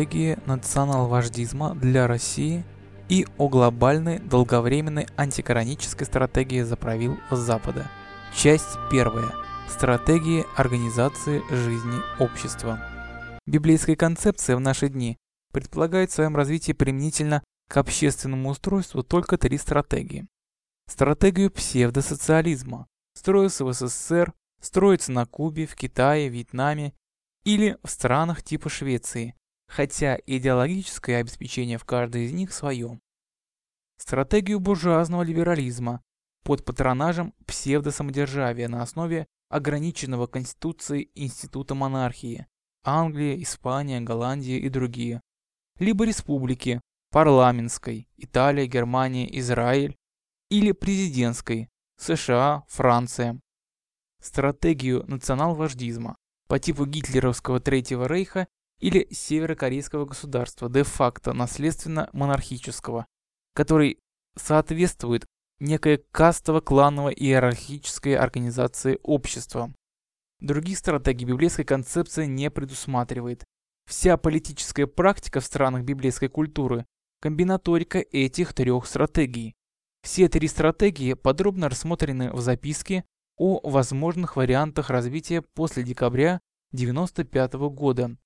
стратегии национал-вождизма для России и о глобальной долговременной антикоронической стратегии за правил Запада. Часть первая. Стратегии организации жизни общества. Библейская концепция в наши дни предполагает в своем развитии применительно к общественному устройству только три стратегии. Стратегию псевдосоциализма строился в СССР, строится на Кубе, в Китае, Вьетнаме или в странах типа Швеции, хотя идеологическое обеспечение в каждой из них свое. Стратегию буржуазного либерализма под патронажем псевдосамодержавия на основе ограниченного Конституцией Института монархии Англия, Испания, Голландия и другие, либо республики парламентской Италия, Германия, Израиль или президентской США, Франция. Стратегию национал-вождизма по типу гитлеровского Третьего Рейха или северокорейского государства, де-факто наследственно-монархического, который соответствует некой кастово-кланово-иерархической организации общества. Других стратегий библейская концепция не предусматривает. Вся политическая практика в странах библейской культуры – комбинаторика этих трех стратегий. Все три стратегии подробно рассмотрены в записке о возможных вариантах развития после декабря 1995 года.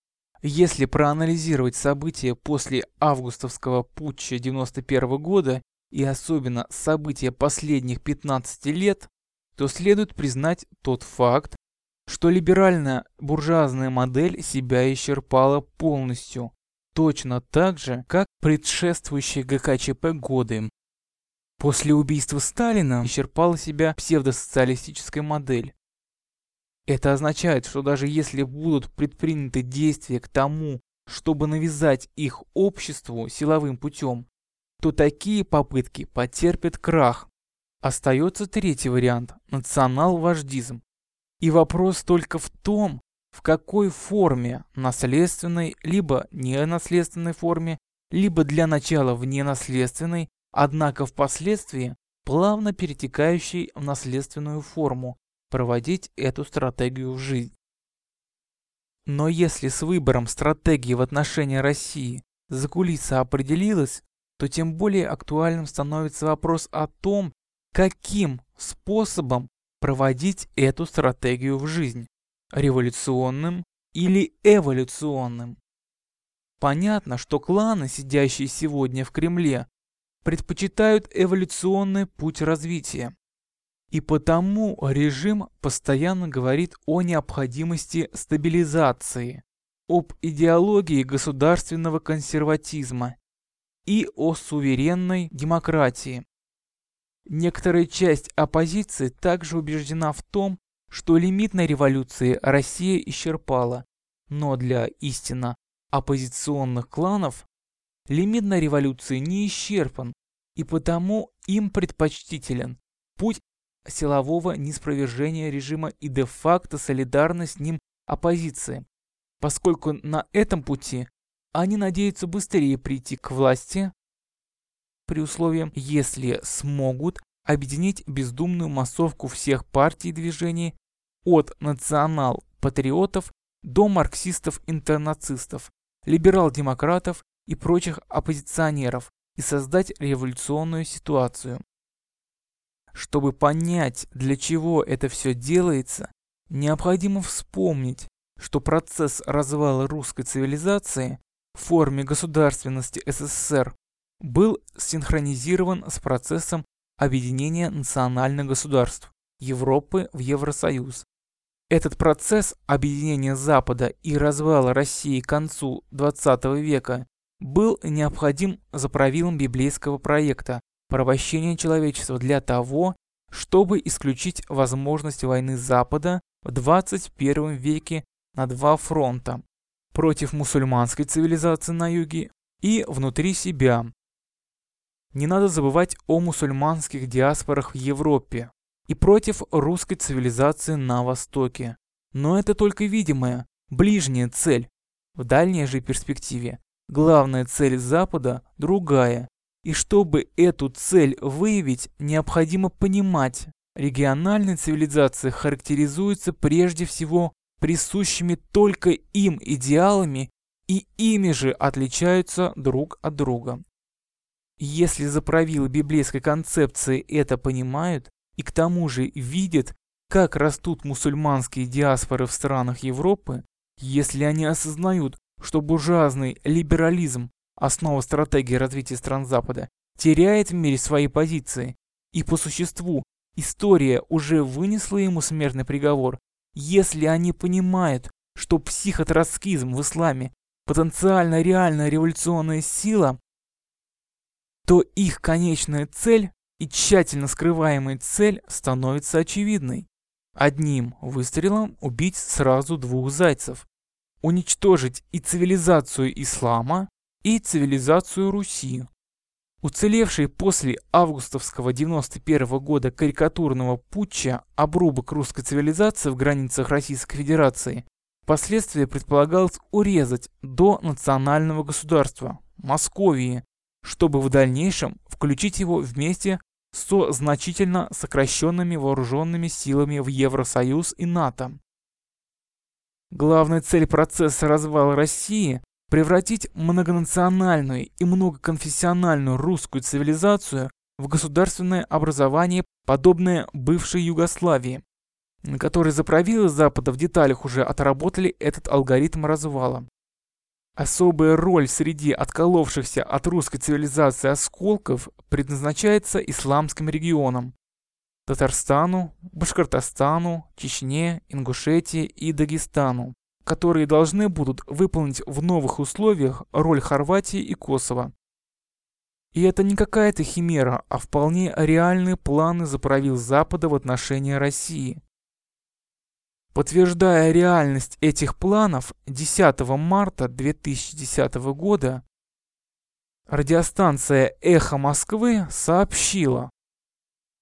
Если проанализировать события после августовского путча 1991 года и особенно события последних 15 лет, то следует признать тот факт, что либеральная буржуазная модель себя исчерпала полностью, точно так же, как предшествующие ГКЧП годы. После убийства Сталина исчерпала себя псевдосоциалистическая модель. Это означает, что даже если будут предприняты действия к тому, чтобы навязать их обществу силовым путем, то такие попытки потерпят крах. Остается третий вариант – национал-вождизм. И вопрос только в том, в какой форме, наследственной, либо ненаследственной форме, либо для начала в ненаследственной, однако впоследствии плавно перетекающей в наследственную форму, проводить эту стратегию в жизнь. Но если с выбором стратегии в отношении России закулиса определилась, то тем более актуальным становится вопрос о том, каким способом проводить эту стратегию в жизнь – революционным или эволюционным. Понятно, что кланы, сидящие сегодня в Кремле, предпочитают эволюционный путь развития. И потому режим постоянно говорит о необходимости стабилизации, об идеологии государственного консерватизма и о суверенной демократии. Некоторая часть оппозиции также убеждена в том, что лимитной революции Россия исчерпала, но для истинно оппозиционных кланов лимитной революции не исчерпан, и потому им предпочтителен путь силового неспровержения режима и де-факто солидарность с ним оппозиции, поскольку на этом пути они надеются быстрее прийти к власти, при условии, если смогут объединить бездумную массовку всех партий и движений от национал-патриотов до марксистов-интернацистов, либерал-демократов и прочих оппозиционеров и создать революционную ситуацию. Чтобы понять, для чего это все делается, необходимо вспомнить, что процесс развала русской цивилизации в форме государственности СССР был синхронизирован с процессом объединения национальных государств Европы в Евросоюз. Этот процесс объединения Запада и развала России к концу XX века был необходим за правилом библейского проекта порабощения человечества для того, чтобы исключить возможность войны Запада в 21 веке на два фронта против мусульманской цивилизации на юге и внутри себя. Не надо забывать о мусульманских диаспорах в Европе и против русской цивилизации на Востоке. Но это только видимая, ближняя цель. В дальней же перспективе главная цель Запада другая и чтобы эту цель выявить, необходимо понимать, региональная цивилизация характеризуется прежде всего присущими только им идеалами и ими же отличаются друг от друга. Если заправилы библейской концепции это понимают и к тому же видят, как растут мусульманские диаспоры в странах Европы, если они осознают, что буржуазный либерализм, основа стратегии развития стран Запада, теряет в мире свои позиции, и по существу история уже вынесла ему смертный приговор, если они понимают, что психотроцкизм в исламе потенциально реальная революционная сила, то их конечная цель и тщательно скрываемая цель становится очевидной. Одним выстрелом убить сразу двух зайцев. Уничтожить и цивилизацию ислама, и цивилизацию Руси. Уцелевший после августовского 91 -го года карикатурного путча обрубок русской цивилизации в границах Российской Федерации впоследствии предполагалось урезать до национального государства – Московии, чтобы в дальнейшем включить его вместе со значительно сокращенными вооруженными силами в Евросоюз и НАТО. Главная цель процесса развала России – превратить многонациональную и многоконфессиональную русскую цивилизацию в государственное образование, подобное бывшей Югославии, на которой заправилы Запада в деталях уже отработали этот алгоритм развала. Особая роль среди отколовшихся от русской цивилизации осколков предназначается исламским регионам – Татарстану, Башкортостану, Чечне, Ингушетии и Дагестану, которые должны будут выполнить в новых условиях роль Хорватии и Косово. И это не какая-то химера, а вполне реальные планы заправил Запада в отношении России. Подтверждая реальность этих планов, 10 марта 2010 года радиостанция «Эхо Москвы» сообщила,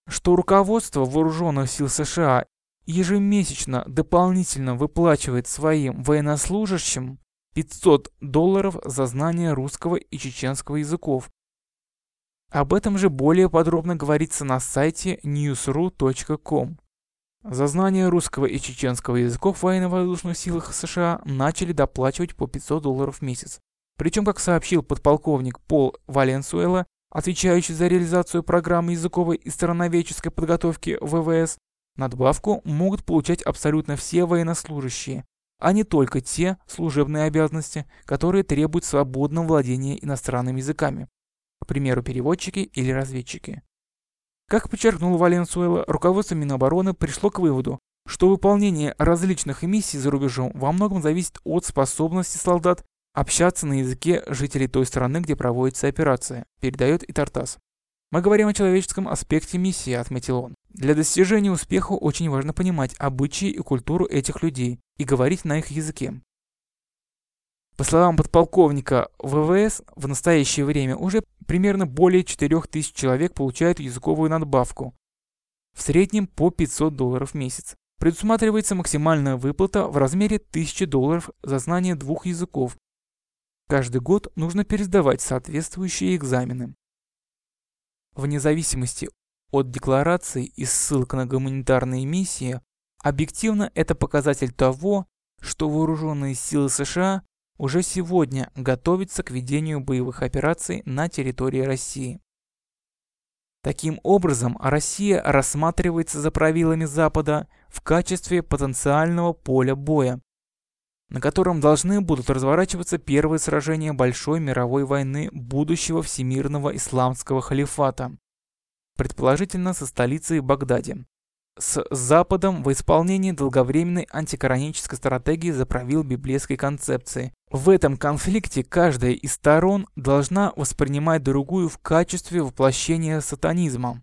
что руководство Вооруженных сил США ежемесячно дополнительно выплачивает своим военнослужащим 500 долларов за знание русского и чеченского языков. Об этом же более подробно говорится на сайте newsru.com. За знание русского и чеченского языков в военно-воздушных силах США начали доплачивать по 500 долларов в месяц. Причем, как сообщил подполковник Пол Валенсуэла, отвечающий за реализацию программы языковой и страноведческой подготовки ВВС, надбавку могут получать абсолютно все военнослужащие, а не только те служебные обязанности, которые требуют свободного владения иностранными языками, к примеру, переводчики или разведчики. Как подчеркнул Валенсуэла, руководство Минобороны пришло к выводу, что выполнение различных миссий за рубежом во многом зависит от способности солдат общаться на языке жителей той страны, где проводится операция, передает и Тартас. Мы говорим о человеческом аспекте миссии, отметил он. Для достижения успеха очень важно понимать обычаи и культуру этих людей и говорить на их языке. По словам подполковника ВВС, в настоящее время уже примерно более 4000 человек получают языковую надбавку, в среднем по 500 долларов в месяц. Предусматривается максимальная выплата в размере 1000 долларов за знание двух языков. Каждый год нужно пересдавать соответствующие экзамены. Вне зависимости от деклараций и ссылок на гуманитарные миссии, объективно это показатель того, что вооруженные силы США уже сегодня готовится к ведению боевых операций на территории России. Таким образом, Россия рассматривается за правилами Запада в качестве потенциального поля боя, на котором должны будут разворачиваться первые сражения Большой мировой войны будущего всемирного исламского халифата, предположительно со столицей Багдаде с Западом в исполнении долговременной антикоранической стратегии за правил библейской концепции. В этом конфликте каждая из сторон должна воспринимать другую в качестве воплощения сатанизма.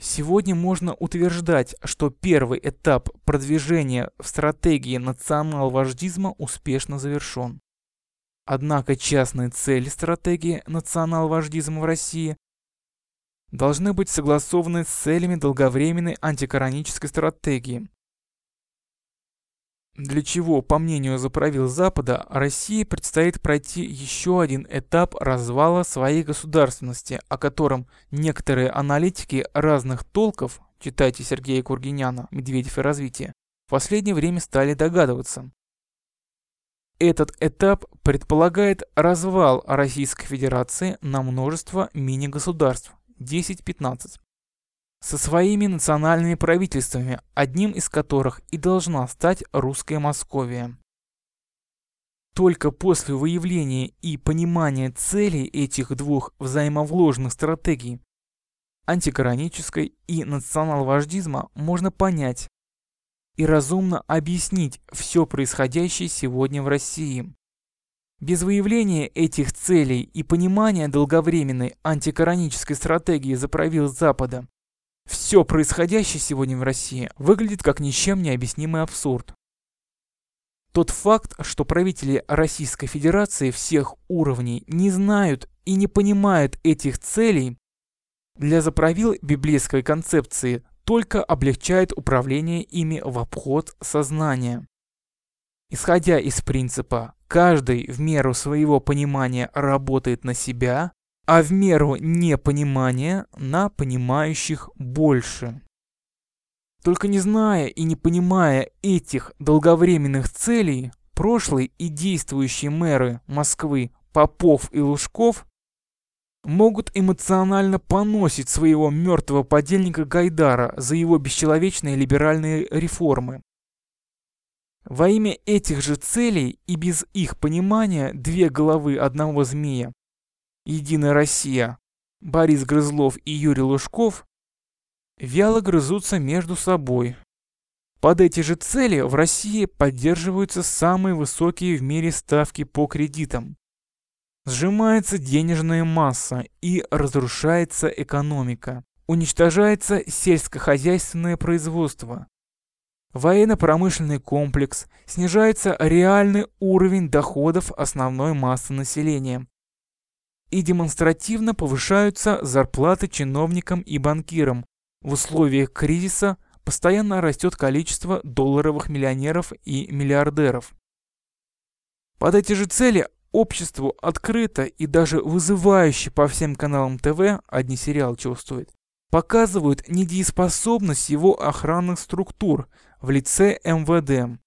Сегодня можно утверждать, что первый этап продвижения в стратегии национал-вождизма успешно завершен. Однако частные цели стратегии национал-вождизма в России должны быть согласованы с целями долговременной антикоранической стратегии. Для чего, по мнению заправил Запада, России предстоит пройти еще один этап развала своей государственности, о котором некоторые аналитики разных толков, читайте Сергея Кургиняна «Медведев и развитие», в последнее время стали догадываться. Этот этап предполагает развал Российской Федерации на множество мини-государств 10-15 со своими национальными правительствами, одним из которых и должна стать русская Московия. Только после выявления и понимания целей этих двух взаимовложенных стратегий антикоранической и национал-вождизма можно понять и разумно объяснить все происходящее сегодня в России. Без выявления этих целей и понимания долговременной антикоранической стратегии за правил Запада, все происходящее сегодня в России выглядит как ничем не объяснимый абсурд. Тот факт, что правители Российской Федерации всех уровней не знают и не понимают этих целей, для заправил библейской концепции только облегчает управление ими в обход сознания. Исходя из принципа «каждый в меру своего понимания работает на себя», а в меру непонимания на понимающих больше. Только не зная и не понимая этих долговременных целей, прошлые и действующие мэры Москвы Попов и Лужков могут эмоционально поносить своего мертвого подельника Гайдара за его бесчеловечные либеральные реформы. Во имя этих же целей и без их понимания две головы одного змея «Единая Россия» Борис Грызлов и Юрий Лужков вяло грызутся между собой. Под эти же цели в России поддерживаются самые высокие в мире ставки по кредитам. Сжимается денежная масса и разрушается экономика. Уничтожается сельскохозяйственное производство. Военно-промышленный комплекс, снижается реальный уровень доходов основной массы населения. И демонстративно повышаются зарплаты чиновникам и банкирам, в условиях кризиса постоянно растет количество долларовых миллионеров и миллиардеров. Под эти же цели обществу открыто и даже вызывающе по всем каналам ТВ, одни сериал чувствует, показывают недееспособность его охранных структур в лице МВД.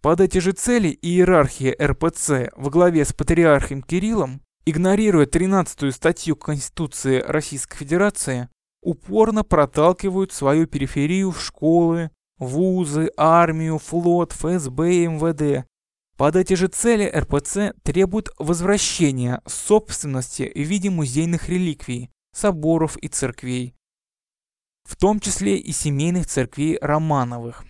Под эти же цели иерархия РПЦ во главе с патриархом Кириллом, игнорируя 13 статью Конституции Российской Федерации, упорно проталкивают свою периферию в школы, вузы, армию, флот, ФСБ и МВД. Под эти же цели РПЦ требует возвращения собственности в виде музейных реликвий, соборов и церквей, в том числе и семейных церквей Романовых.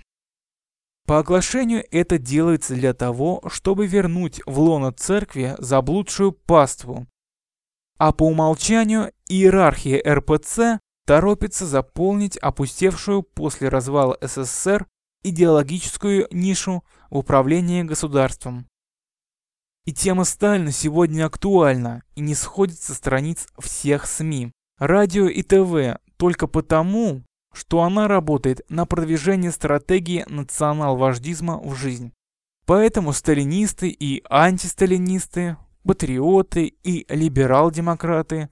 По оглашению это делается для того, чтобы вернуть в лоно церкви заблудшую паству. А по умолчанию иерархия РПЦ торопится заполнить опустевшую после развала СССР идеологическую нишу в управлении государством. И тема Сталина сегодня актуальна и не сходит со страниц всех СМИ, радио и ТВ только потому, что она работает на продвижение стратегии национал-вождизма в жизнь. Поэтому сталинисты и антисталинисты, патриоты и либерал-демократы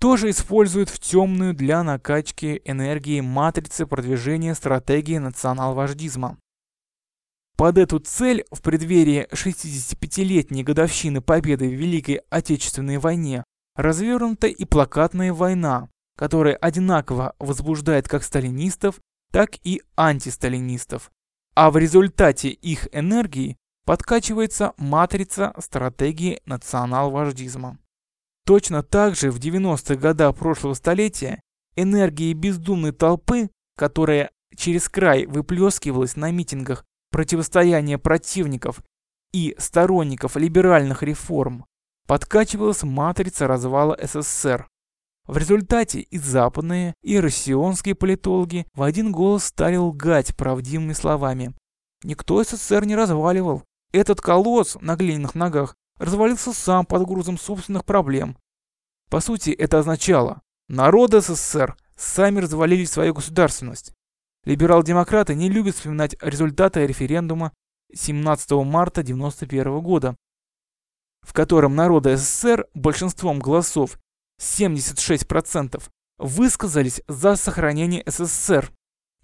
тоже используют в темную для накачки энергии матрицы продвижения стратегии национал-вождизма. Под эту цель в преддверии 65-летней годовщины победы в Великой Отечественной войне развернута и плакатная война, которая одинаково возбуждает как сталинистов, так и антисталинистов. А в результате их энергии подкачивается матрица стратегии национал-вождизма. Точно так же в 90-х годах прошлого столетия энергии бездумной толпы, которая через край выплескивалась на митингах противостояния противников и сторонников либеральных реформ, подкачивалась матрица развала СССР. В результате и западные, и россионские политологи в один голос стали лгать правдивыми словами. Никто СССР не разваливал. Этот колосс на глиняных ногах развалился сам под грузом собственных проблем. По сути, это означало, народы СССР сами развалили свою государственность. Либерал-демократы не любят вспоминать результаты референдума 17 марта 1991 года, в котором народы СССР большинством голосов 76% высказались за сохранение СССР,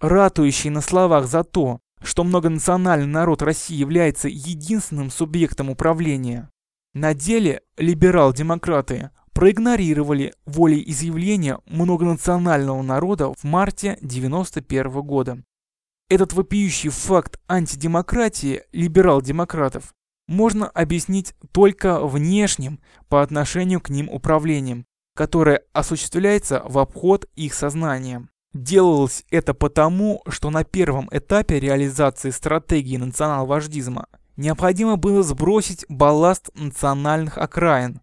ратующие на словах за то, что многонациональный народ России является единственным субъектом управления. На деле либерал-демократы проигнорировали волеизъявление многонационального народа в марте 1991 года. Этот вопиющий факт антидемократии либерал-демократов можно объяснить только внешним по отношению к ним управлением, которое осуществляется в обход их сознания. Делалось это потому, что на первом этапе реализации стратегии национал-вождизма необходимо было сбросить балласт национальных окраин,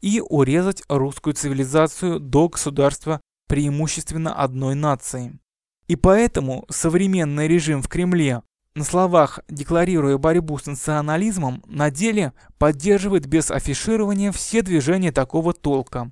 и урезать русскую цивилизацию до государства преимущественно одной нации. И поэтому современный режим в Кремле, на словах декларируя борьбу с национализмом, на деле поддерживает без афиширования все движения такого толка.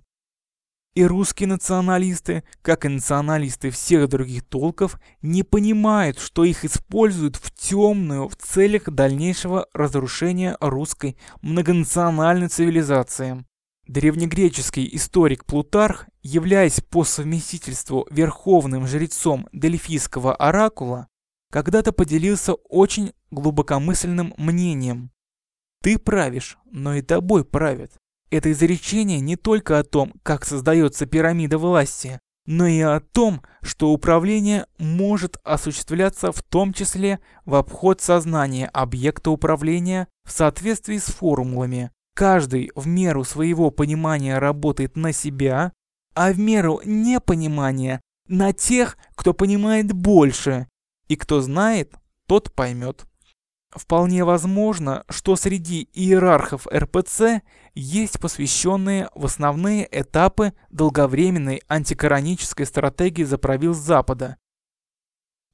И русские националисты, как и националисты всех других толков, не понимают, что их используют в темную в целях дальнейшего разрушения русской многонациональной цивилизации. Древнегреческий историк Плутарх, являясь по совместительству верховным жрецом Дельфийского оракула, когда-то поделился очень глубокомысленным мнением. «Ты правишь, но и тобой правят». Это изречение не только о том, как создается пирамида власти, но и о том, что управление может осуществляться в том числе в обход сознания объекта управления в соответствии с формулами, Каждый в меру своего понимания работает на себя, а в меру непонимания на тех, кто понимает больше. И кто знает, тот поймет. Вполне возможно, что среди иерархов РПЦ есть посвященные в основные этапы долговременной антикоронической стратегии за правил Запада.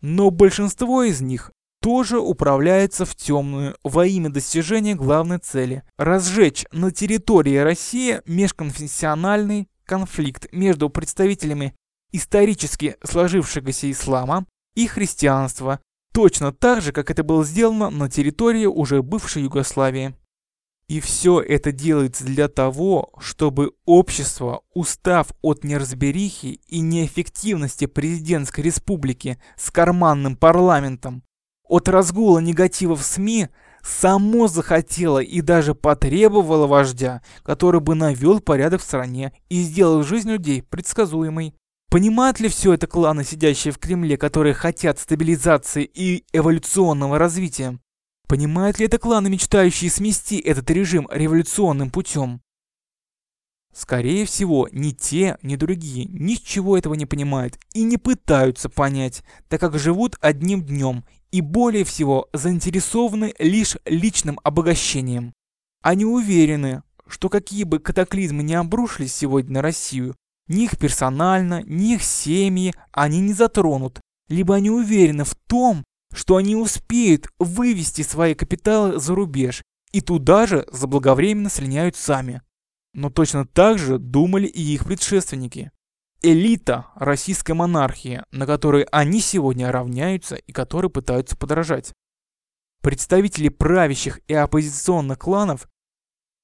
Но большинство из них тоже управляется в темную во имя достижения главной цели – разжечь на территории России межконфессиональный конфликт между представителями исторически сложившегося ислама и христианства, точно так же, как это было сделано на территории уже бывшей Югославии. И все это делается для того, чтобы общество, устав от неразберихи и неэффективности президентской республики с карманным парламентом, от разгула негатива в СМИ само захотело и даже потребовало вождя, который бы навел порядок в стране и сделал жизнь людей предсказуемой. Понимают ли все это кланы, сидящие в Кремле, которые хотят стабилизации и эволюционного развития? Понимают ли это кланы, мечтающие смести этот режим революционным путем? Скорее всего, ни те, ни другие ничего этого не понимают и не пытаются понять, так как живут одним днем и более всего заинтересованы лишь личным обогащением. Они уверены, что какие бы катаклизмы не обрушились сегодня на Россию, ни их персонально, ни их семьи они не затронут, либо они уверены в том, что они успеют вывести свои капиталы за рубеж и туда же заблаговременно слиняют сами. Но точно так же думали и их предшественники элита российской монархии, на которой они сегодня равняются и которой пытаются подражать. Представители правящих и оппозиционных кланов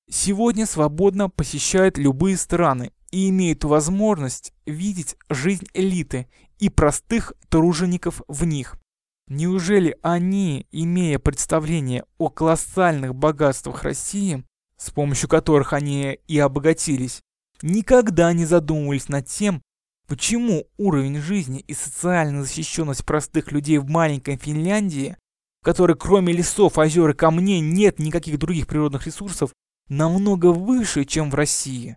сегодня свободно посещают любые страны и имеют возможность видеть жизнь элиты и простых тружеников в них. Неужели они, имея представление о колоссальных богатствах России, с помощью которых они и обогатились, никогда не задумывались над тем, Почему уровень жизни и социальная защищенность простых людей в маленькой Финляндии, в которой кроме лесов, озер и камней нет никаких других природных ресурсов, намного выше, чем в России?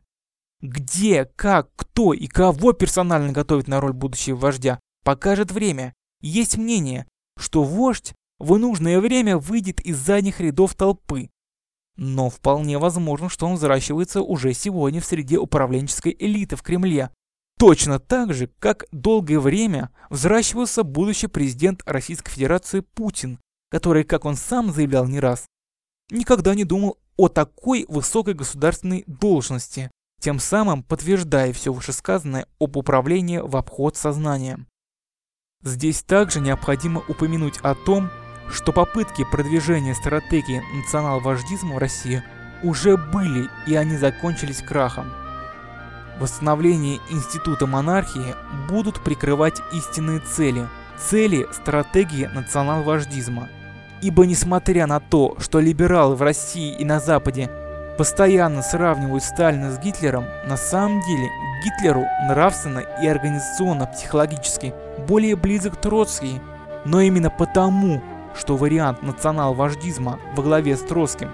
Где, как, кто и кого персонально готовит на роль будущего вождя, покажет время. Есть мнение, что вождь в нужное время выйдет из задних рядов толпы. Но вполне возможно, что он взращивается уже сегодня в среде управленческой элиты в Кремле, Точно так же, как долгое время взращивался будущий президент Российской Федерации Путин, который, как он сам заявлял не раз, никогда не думал о такой высокой государственной должности, тем самым подтверждая все вышесказанное об управлении в обход сознания. Здесь также необходимо упомянуть о том, что попытки продвижения стратегии национал-вождизма в России уже были и они закончились крахом. Восстановление института монархии будут прикрывать истинные цели, цели стратегии национал-вождизма. Ибо несмотря на то, что либералы в России и на Западе постоянно сравнивают Сталина с Гитлером, на самом деле Гитлеру нравственно и организационно-психологически более близок Троцкий, но именно потому, что вариант национал-вождизма во главе с Троцким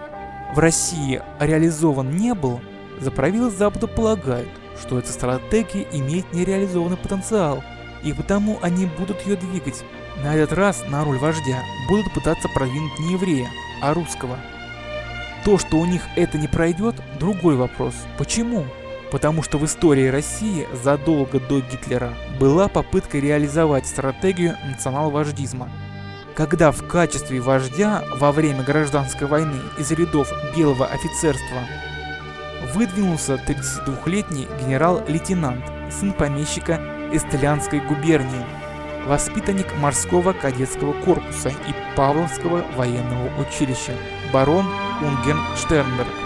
в России реализован не был, заправилы Запада полагают, что эта стратегия имеет нереализованный потенциал, и потому они будут ее двигать. На этот раз на роль вождя будут пытаться продвинуть не еврея, а русского. То, что у них это не пройдет, другой вопрос. Почему? Потому что в истории России задолго до Гитлера была попытка реализовать стратегию национал-вождизма, когда в качестве вождя во время гражданской войны из рядов белого офицерства выдвинулся 32-летний генерал-лейтенант, сын помещика Эстелянской губернии, воспитанник морского кадетского корпуса и Павловского военного училища, барон Eugen Sternberg.